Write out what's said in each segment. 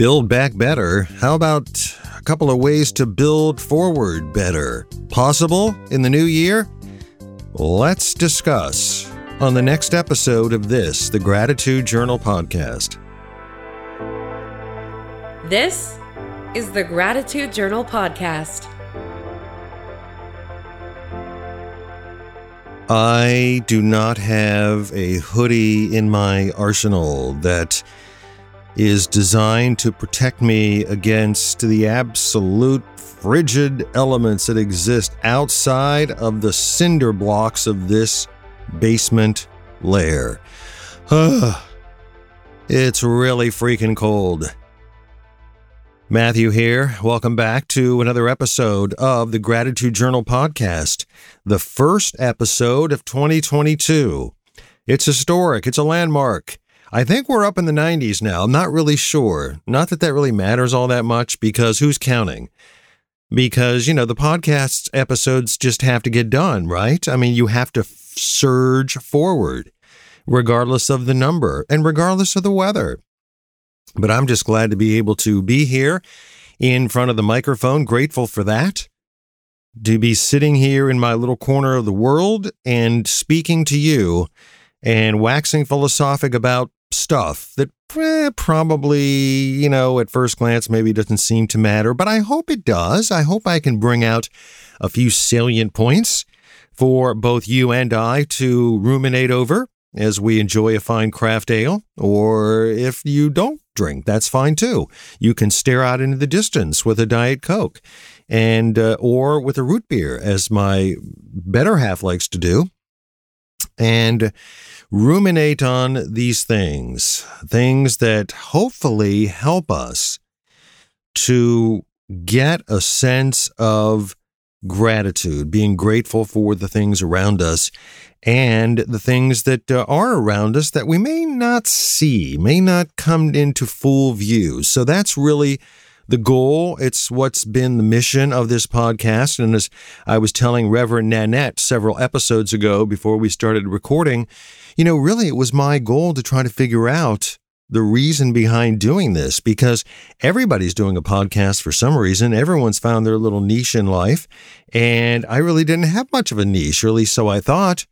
Build back better. How about a couple of ways to build forward better? Possible in the new year? Let's discuss on the next episode of this, the Gratitude Journal podcast. This is the Gratitude Journal podcast. I do not have a hoodie in my arsenal that is designed to protect me against the absolute frigid elements that exist outside of the cinder blocks of this basement lair. it's really freaking cold. Matthew here. Welcome back to another episode of the Gratitude Journal podcast, the first episode of 2022. It's historic, it's a landmark. I think we're up in the 90s now. I'm not really sure. Not that that really matters all that much because who's counting? Because, you know, the podcast episodes just have to get done, right? I mean, you have to surge forward regardless of the number and regardless of the weather. But I'm just glad to be able to be here in front of the microphone. Grateful for that. To be sitting here in my little corner of the world and speaking to you and waxing philosophic about stuff that eh, probably, you know, at first glance maybe doesn't seem to matter, but I hope it does. I hope I can bring out a few salient points for both you and I to ruminate over as we enjoy a fine craft ale, or if you don't drink, that's fine too. You can stare out into the distance with a Diet Coke and uh, or with a root beer, as my better half likes to do, and ruminate on these things, things that hopefully help us to get a sense of gratitude, being grateful for the things around us and the things that uh, are around us that we may not see, may not come into full view. So that's really the goal. It's what's been the mission of this podcast. And as I was telling Reverend Nanette several episodes ago before we started recording, you know, really it was my goal to try to figure out the reason behind doing this because everybody's doing a podcast for some reason. Everyone's found their little niche in life. And I really didn't have much of a niche, or at least so I thought.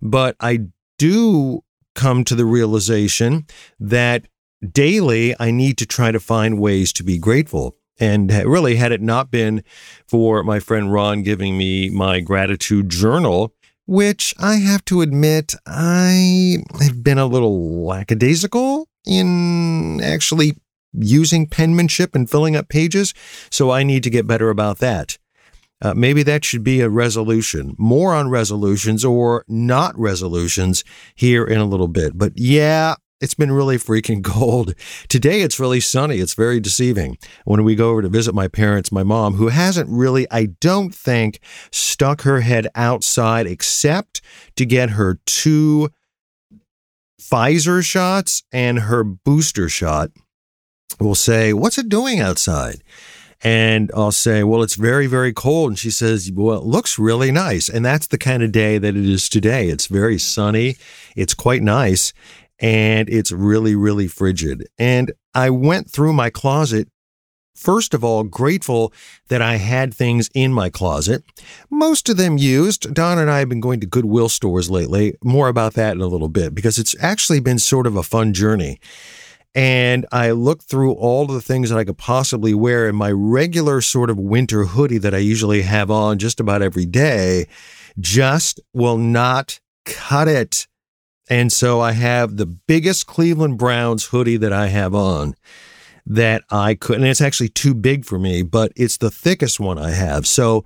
But I do come to the realization that daily I need to try to find ways to be grateful. And really, had it not been for my friend Ron giving me my gratitude journal, which I have to admit, I have been a little lackadaisical in actually using penmanship and filling up pages. So I need to get better about that. Uh, maybe that should be a resolution. More on resolutions or not resolutions here in a little bit. But yeah, it's been really freaking cold. Today it's really sunny. It's very deceiving. When we go over to visit my parents, my mom, who hasn't really, I don't think, stuck her head outside except to get her two Pfizer shots and her booster shot, will say, What's it doing outside? And I'll say, Well, it's very, very cold. And she says, Well, it looks really nice. And that's the kind of day that it is today. It's very sunny. It's quite nice. And it's really, really frigid. And I went through my closet First of all, grateful that I had things in my closet. Most of them used. Don and I have been going to Goodwill stores lately. More about that in a little bit because it's actually been sort of a fun journey. And I looked through all the things that I could possibly wear in my regular sort of winter hoodie that I usually have on just about every day, just will not cut it. And so I have the biggest Cleveland Browns hoodie that I have on that I could, and it's actually too big for me, but it's the thickest one I have. So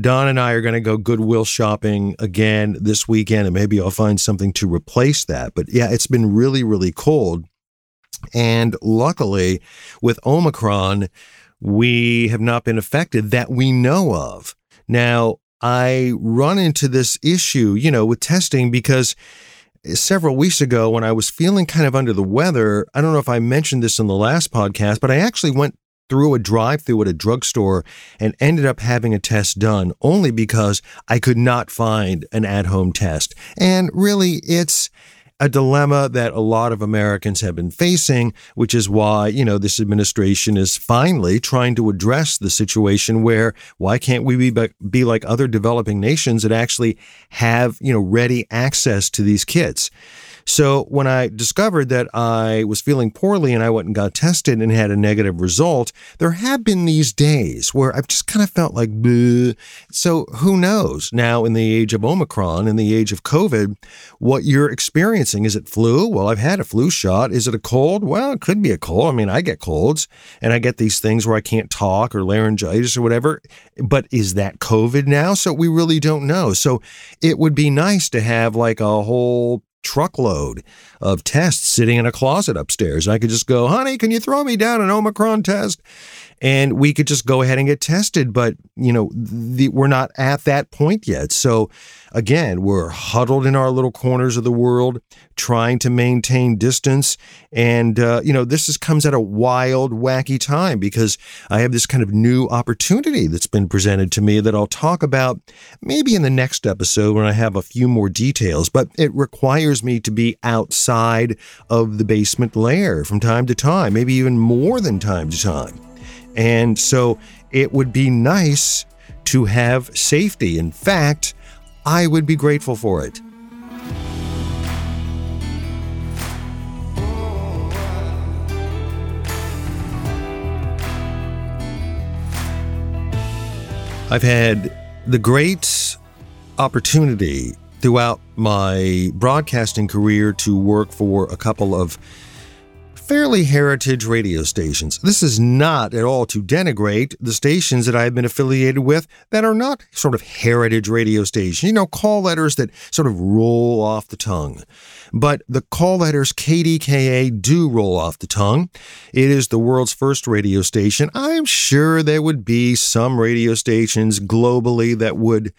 Don and I are going to go Goodwill shopping again this weekend, and maybe I'll find something to replace that. But yeah, it's been really, really cold. And luckily, with Omicron, we have not been affected that we know of. Now, I run into this issue, you know, with testing because several weeks ago when I was feeling kind of under the weather. I don't know if I mentioned this in the last podcast, but I actually went through a drive through at a drugstore and ended up having a test done only because I could not find an at home test. And really, it's a dilemma that a lot of Americans have been facing, which is why, you know, this administration is finally trying to address the situation where why can't we be, be like other developing nations that actually have, you know, ready access to these kits? So when I discovered that I was feeling poorly and I went and got tested and had a negative result, there have been these days where I've just kind of felt like, Bleh. so who knows now in the age of Omicron, in the age of COVID, what you're experiencing. Is it flu? Well, I've had a flu shot. Is it a cold? Well, it could be a cold. I mean, I get colds and I get these things where I can't talk or laryngitis or whatever. But is that COVID now? So we really don't know. So it would be nice to have like a whole truckload of tests sitting in a closet upstairs. I could just go, honey, can you throw me down an Omicron test? and we could just go ahead and get tested. But, you know, the, we're not at that point yet. So, again, we're huddled in our little corners of the world, trying to maintain distance. And, uh, you know, this is, comes at a wild, wacky time because I have this kind of new opportunity that's been presented to me that I'll talk about maybe in the next episode when I have a few more details. But it requires me to be outside of the basement lair from time to time, maybe even more than time to time. And so it would be nice to have safety. In fact, I would be grateful for it. I've had the great opportunity throughout my broadcasting career to work for a couple of fairly heritage radio stations. This is not at all to denigrate the stations that I've been affiliated with that are not sort of heritage radio stations, you know, call letters that sort of roll off the tongue. But the call letters KDKA do roll off the tongue. It is the world's first radio station. I'm sure there would be some radio stations globally that would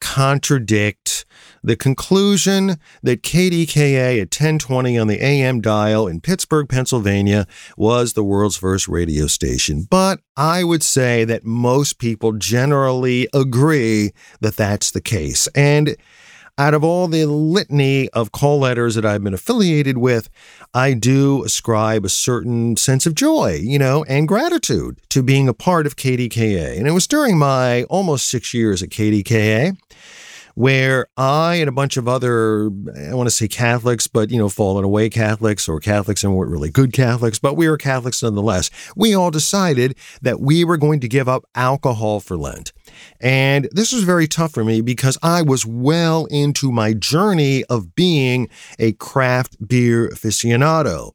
contradict the conclusion that KDKA at 1020 on the AM dial in Pittsburgh, Pennsylvania was the world's first radio station. But I would say that most people generally agree that that's the case. And out of all the litany of call letters that I've been affiliated with, I do ascribe a certain sense of joy, you know, and gratitude to being a part of KDKA. And it was during my almost six years at KDKA where I and a bunch of other, I want to say Catholics, but, you know, fallen away Catholics or Catholics and weren't really good Catholics, but we were Catholics nonetheless. We all decided that we were going to give up alcohol for Lent. And this was very tough for me because I was well into my journey of being a craft beer aficionado.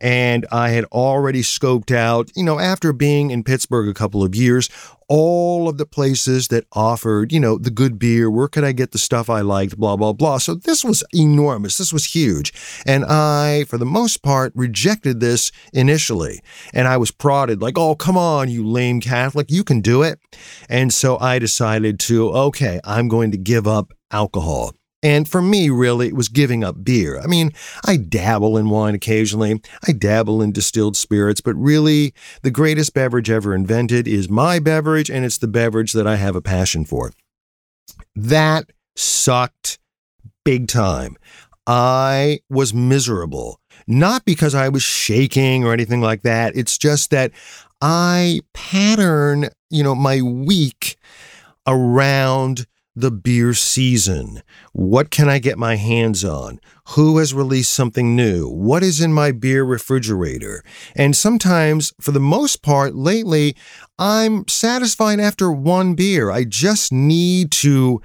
And I had already scoped out, you know, after being in Pittsburgh a couple of years, all of the places that offered, you know, the good beer. Where could I get the stuff I liked? Blah, blah, blah. So this was enormous. This was huge. And I, for the most part, rejected this initially. And I was prodded like, oh, come on, you lame Catholic. You can do it. And so I decided to, okay, I'm going to give up alcohol. And for me, really, it was giving up beer. I mean, I dabble in wine occasionally, I dabble in distilled spirits, but really, the greatest beverage ever invented is my beverage, and it's the beverage that I have a passion for. That sucked big time. I was miserable, not because I was shaking or anything like that. It's just that I pattern, you know, my week around the beer season. What can I get my hands on? Who has released something new? What is in my beer refrigerator? And sometimes, for the most part, lately, I'm satisfied after one beer. I just need to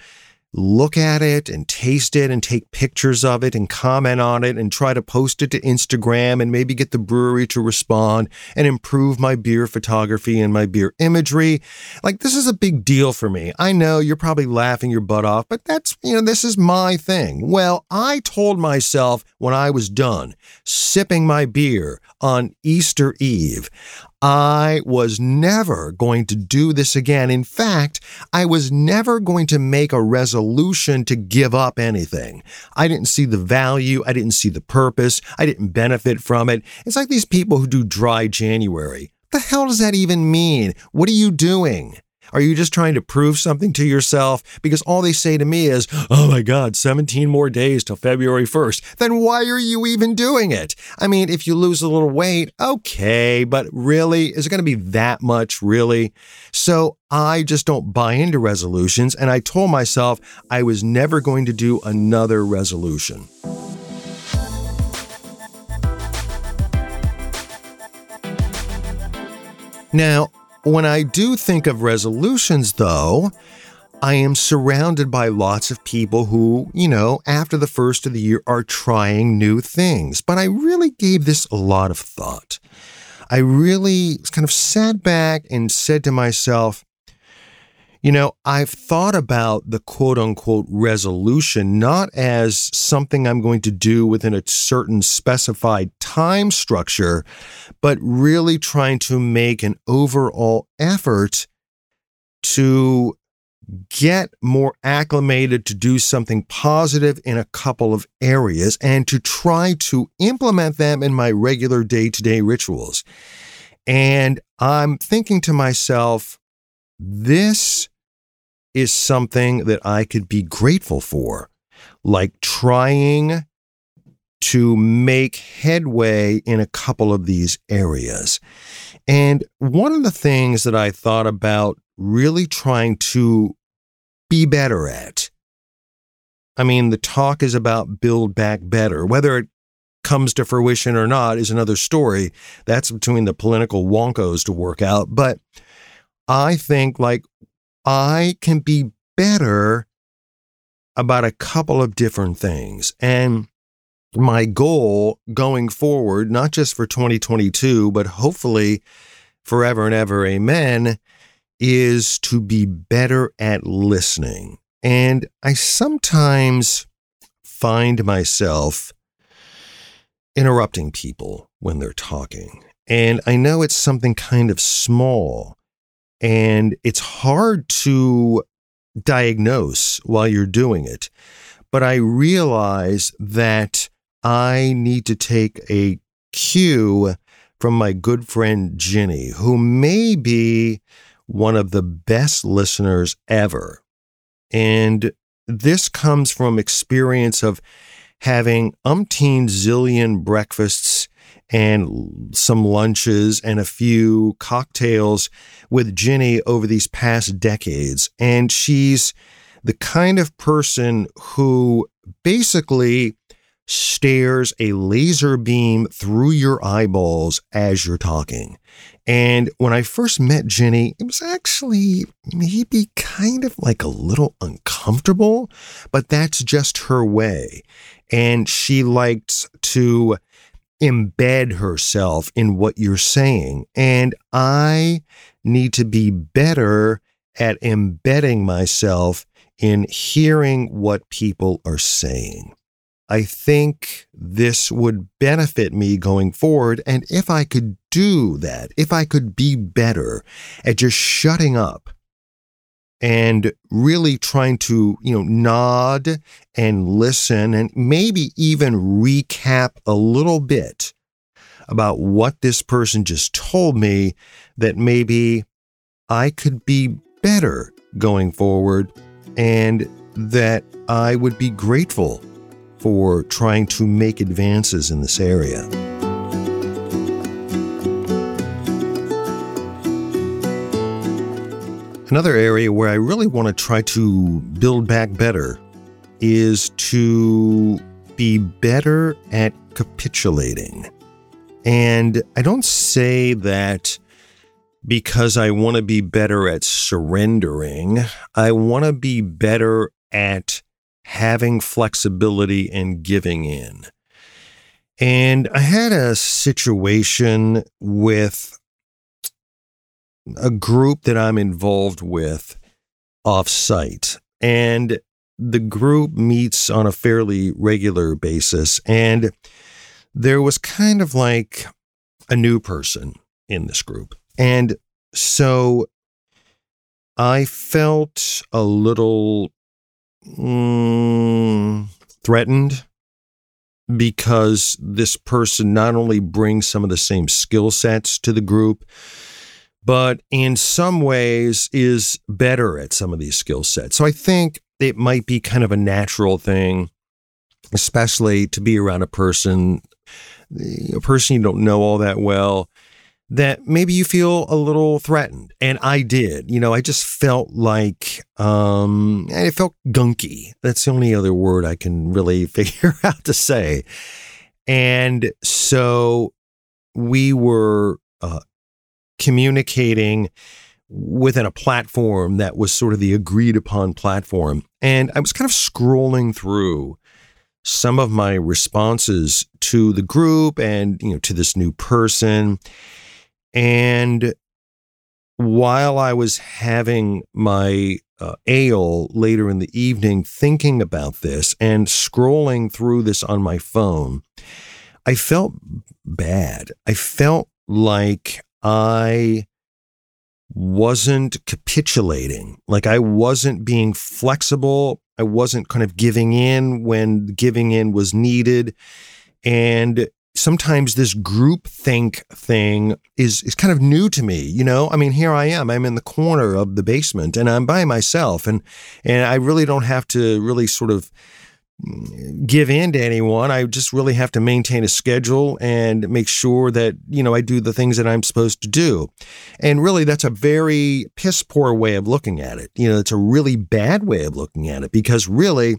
look at it and taste it and take pictures of it and comment on it and try to post it to Instagram and maybe get the brewery to respond and improve my beer photography and my beer imagery. Like, this is a big deal for me. I know you're probably laughing your butt off, but that's, you know, this is my thing. Well, I told myself when I was done sipping my beer on Easter Eve, I was never going to do this again. In fact, I was never going to make a resolution to give up anything. I didn't see the value. I didn't see the purpose. I didn't benefit from it. It's like these people who do dry January. What the hell does that even mean? What are you doing? Are you just trying to prove something to yourself? Because all they say to me is, oh my God, 17 more days till February 1st. Then why are you even doing it? I mean, if you lose a little weight, okay, but really, is it going to be that much, really? So I just don't buy into resolutions. And I told myself I was never going to do another resolution. Now, when I do think of resolutions, though, I am surrounded by lots of people who, you know, after the first of the year are trying new things. But I really gave this a lot of thought. I really kind of sat back and said to myself, you know, I've thought about the quote unquote resolution not as something I'm going to do within a certain specified time structure, but really trying to make an overall effort to get more acclimated to do something positive in a couple of areas and to try to implement them in my regular day to day rituals. And I'm thinking to myself, this is something that I could be grateful for, like trying to make headway in a couple of these areas. And one of the things that I thought about really trying to be better at. I mean, the talk is about build back better. Whether it comes to fruition or not is another story. That's between the political wonkos to work out. But I think like I can be better about a couple of different things. And my goal going forward, not just for 2022, but hopefully forever and ever, amen, is to be better at listening. And I sometimes find myself interrupting people when they're talking. And I know it's something kind of small, and it's hard to diagnose while you're doing it. But I realize that I need to take a cue from my good friend Ginny, who may be one of the best listeners ever. And this comes from experience of having umpteen zillion breakfasts and some lunches and a few cocktails with Ginny over these past decades. And she's the kind of person who basically stares a laser beam through your eyeballs as you're talking. And when I first met Ginny, it was actually maybe kind of like a little uncomfortable, but that's just her way. And she liked to embed herself in what you're saying. And I need to be better at embedding myself in hearing what people are saying. I think this would benefit me going forward. And if I could do that, if I could be better at just shutting up and really trying to, you know, nod and listen and maybe even recap a little bit about what this person just told me that maybe I could be better going forward and that I would be grateful for trying to make advances in this area. Another area where I really want to try to build back better is to be better at capitulating. And I don't say that because I want to be better at surrendering. I want to be better at having flexibility and giving in. And I had a situation with a group that I'm involved with offsite. And the group meets on a fairly regular basis. And there was kind of like a new person in this group. And so I felt a little mm, threatened because this person not only brings some of the same skill sets to the group, but in some ways is better at some of these skill sets. So I think it might be kind of a natural thing, especially to be around a person, a person you don't know all that well, that maybe you feel a little threatened. And I did. You know, I just felt like um it felt gunky. That's the only other word I can really figure out to say. And so we were uh, communicating within a platform that was sort of the agreed upon platform. And I was kind of scrolling through some of my responses to the group and, you know, to this new person. And while I was having my uh, ale later in the evening, thinking about this and scrolling through this on my phone, I felt bad. I felt like I wasn't capitulating, like I wasn't being flexible. I wasn't kind of giving in when giving in was needed. And sometimes this group think thing is is kind of new to me you know i mean here i am i'm in the corner of the basement and i'm by myself and and i really don't have to really sort of give in to anyone i just really have to maintain a schedule and make sure that you know i do the things that i'm supposed to do and really that's a very piss poor way of looking at it you know it's a really bad way of looking at it because really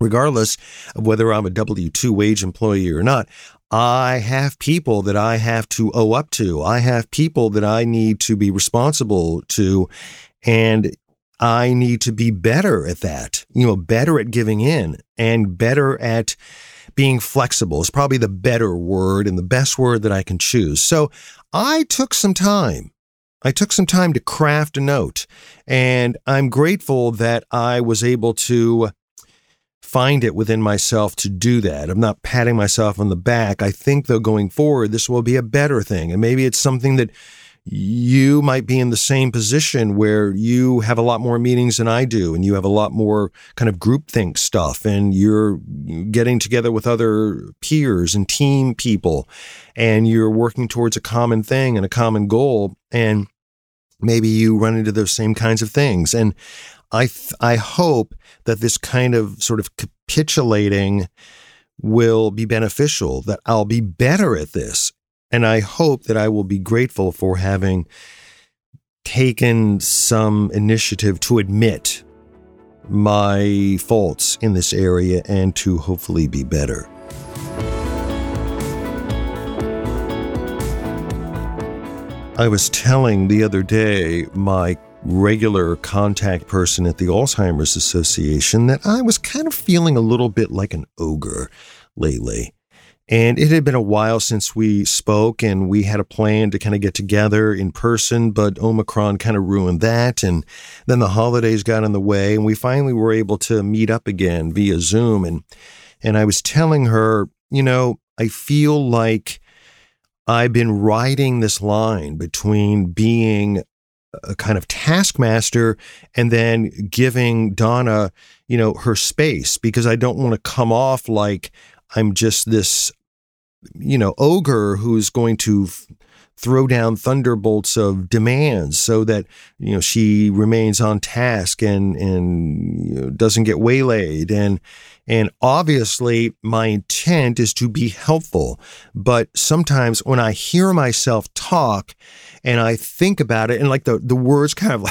regardless of whether I'm a W 2 wage employee or not, I have people that I have to owe up to. I have people that I need to be responsible to. And I need to be better at that, you know, better at giving in and better at being flexible is probably the better word and the best word that I can choose. So I took some time. I took some time to craft a note and I'm grateful that I was able to find it within myself to do that. I'm not patting myself on the back. I think, though, going forward, this will be a better thing. And maybe it's something that you might be in the same position where you have a lot more meetings than I do, and you have a lot more kind of groupthink stuff, and you're getting together with other peers and team people, and you're working towards a common thing and a common goal. And maybe you run into those same kinds of things. And I th- I hope that this kind of sort of capitulating will be beneficial. That I'll be better at this, and I hope that I will be grateful for having taken some initiative to admit my faults in this area and to hopefully be better. I was telling the other day my regular contact person at the Alzheimer's Association that I was kind of feeling a little bit like an ogre lately. And it had been a while since we spoke, and we had a plan to kind of get together in person, but Omicron kind of ruined that. And then the holidays got in the way, and we finally were able to meet up again via Zoom. And, and I was telling her, you know, I feel like I've been riding this line between being a kind of taskmaster and then giving Donna, you know, her space because I don't want to come off like I'm just this, you know, ogre who's going to f- throw down thunderbolts of demands so that you know she remains on task and and you know, doesn't get waylaid. And and obviously my intent is to be helpful but sometimes when i hear myself talk and I think about it and like the the words kind of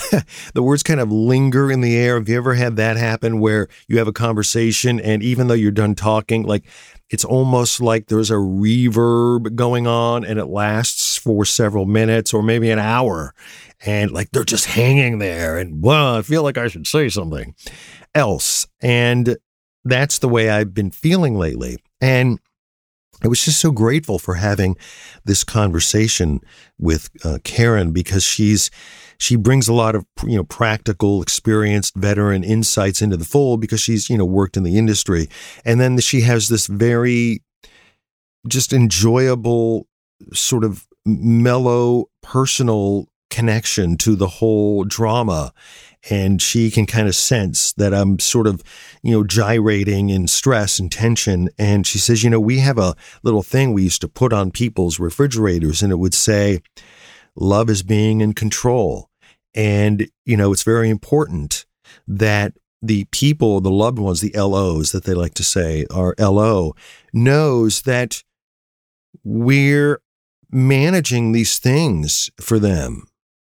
the words kind of linger in the air. Have you ever had that happen where you have a conversation and even though you're done talking, like it's almost like there's a reverb going on and it lasts for several minutes or maybe an hour and like they're just hanging there and well, I feel like I should say something else. And that's the way I've been feeling lately. And I was just so grateful for having this conversation with uh, Karen because she's she brings a lot of you know practical, experienced veteran insights into the fold because she's you know worked in the industry, and then she has this very just enjoyable sort of mellow personal connection to the whole drama and she can kind of sense that I'm sort of, you know, gyrating in stress and tension. And she says, you know, we have a little thing we used to put on people's refrigerators, and it would say, love is being in control. And, you know, it's very important that the people, the loved ones, the LOs that they like to say are LO, knows that we're managing these things for them.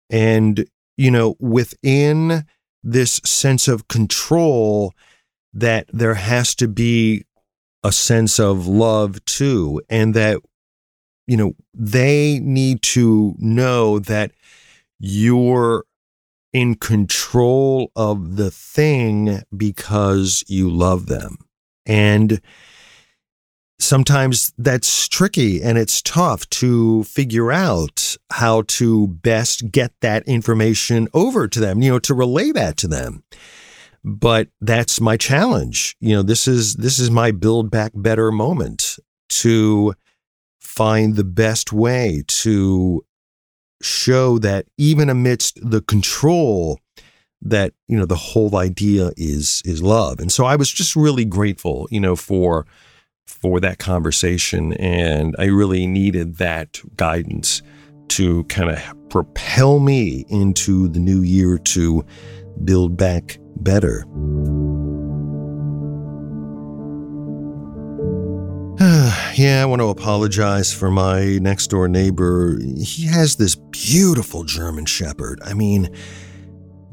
And, you know, within this sense of control, that there has to be a sense of love too. And that, you know, they need to know that you're in control of the thing because you love them. And sometimes that's tricky and it's tough to figure out how to best get that information over to them, you know, to relay that to them. But that's my challenge. You know, this is this is my build back better moment to find the best way to show that even amidst the control that you know the whole idea is is love and so i was just really grateful you know for for that conversation and i really needed that guidance to kind of propel me into the new year to build back better yeah, I want to apologize for my next door neighbor. He has this beautiful German Shepherd. I mean,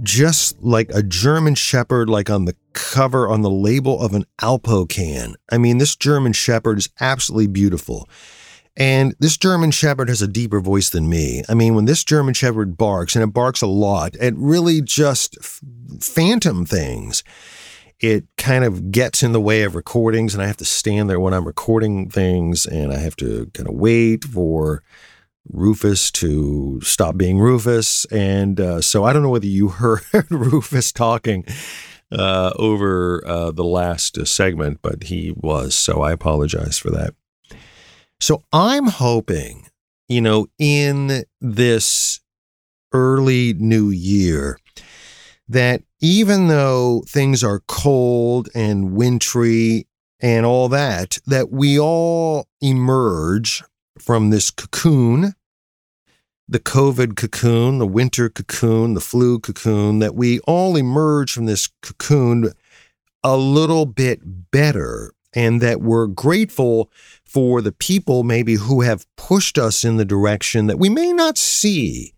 just like a German Shepherd, like on the cover, on the label of an Alpo can. I mean, this German Shepherd is absolutely beautiful. And this German Shepherd has a deeper voice than me. I mean, when this German Shepherd barks, and it barks a lot, it really just f- phantom things it kind of gets in the way of recordings and I have to stand there when I'm recording things and I have to kind of wait for Rufus to stop being Rufus. And uh, so I don't know whether you heard Rufus talking uh, over uh, the last uh, segment, but he was. So I apologize for that. So I'm hoping, you know, in this early new year, that even though things are cold and wintry and all that, that we all emerge from this cocoon, the COVID cocoon, the winter cocoon, the flu cocoon, that we all emerge from this cocoon a little bit better and that we're grateful for the people maybe who have pushed us in the direction that we may not see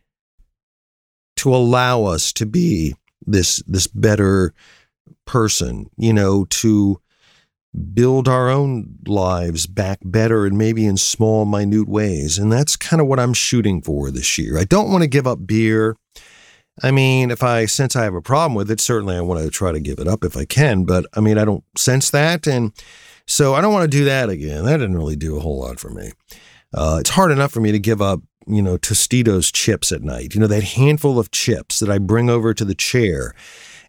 to allow us to be this this better person, you know, to build our own lives back better and maybe in small minute ways. And that's kind of what I'm shooting for this year. I don't want to give up beer. I mean, if I sense I have a problem with it, certainly I want to try to give it up if I can, but I mean, I don't sense that and so I don't want to do that again. That didn't really do a whole lot for me. Uh, it's hard enough for me to give up you know, Tostitos chips at night, you know, that handful of chips that I bring over to the chair.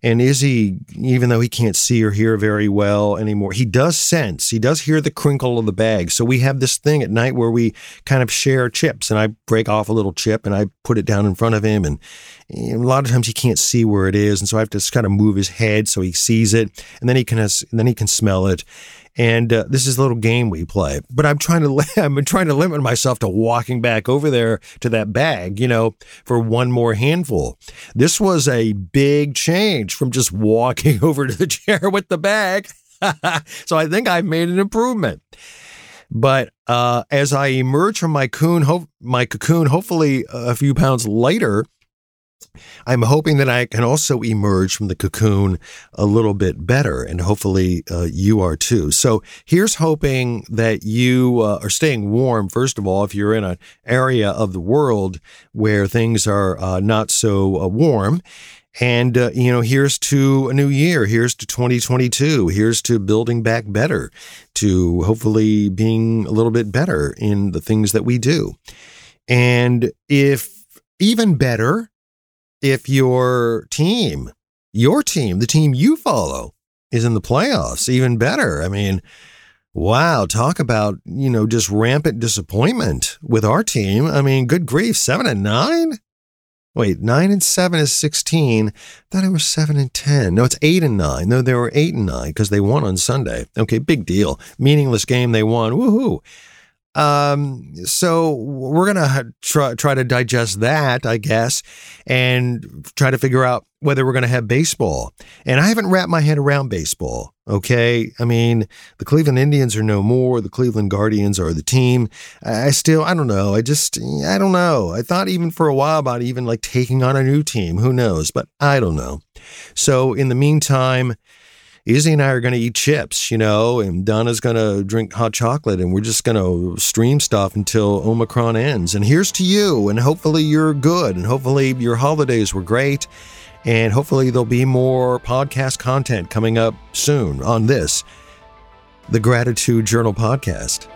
And Izzy, even though he can't see or hear very well anymore, he does sense, he does hear the crinkle of the bag. So we have this thing at night where we kind of share chips and I break off a little chip and I put it down in front of him. And, and a lot of times he can't see where it is. And so I have to kind of move his head so he sees it and then he can, has, then he can smell it and uh, this is a little game we play. But I'm trying to I'm trying to limit myself to walking back over there to that bag, you know, for one more handful. This was a big change from just walking over to the chair with the bag. so I think I've made an improvement. But uh, as I emerge from my cocoon, ho- my cocoon, hopefully a few pounds lighter, I'm hoping that I can also emerge from the cocoon a little bit better, and hopefully uh, you are too. So here's hoping that you uh, are staying warm, first of all, if you're in an area of the world where things are uh, not so uh, warm. And, uh, you know, here's to a new year. Here's to 2022. Here's to building back better, to hopefully being a little bit better in the things that we do. And if even better, if your team, your team, the team you follow, is in the playoffs, even better. I mean, wow, talk about, you know, just rampant disappointment with our team. I mean, good grief, seven and nine? Wait, nine and seven is 16. I thought it was seven and 10. No, it's eight and nine. No, they were eight and nine because they won on Sunday. Okay, big deal. Meaningless game they won. Woohoo. Um, so we're gonna try try to digest that, I guess, and try to figure out whether we're gonna have baseball. And I haven't wrapped my head around baseball. Okay, I mean the Cleveland Indians are no more. The Cleveland Guardians are the team. I still, I don't know. I just, I don't know. I thought even for a while about even like taking on a new team. Who knows? But I don't know. So in the meantime. Izzy and I are going to eat chips, you know, and Donna's going to drink hot chocolate, and we're just going to stream stuff until Omicron ends. And here's to you, and hopefully you're good, and hopefully your holidays were great, and hopefully there'll be more podcast content coming up soon on this, the Gratitude Journal podcast.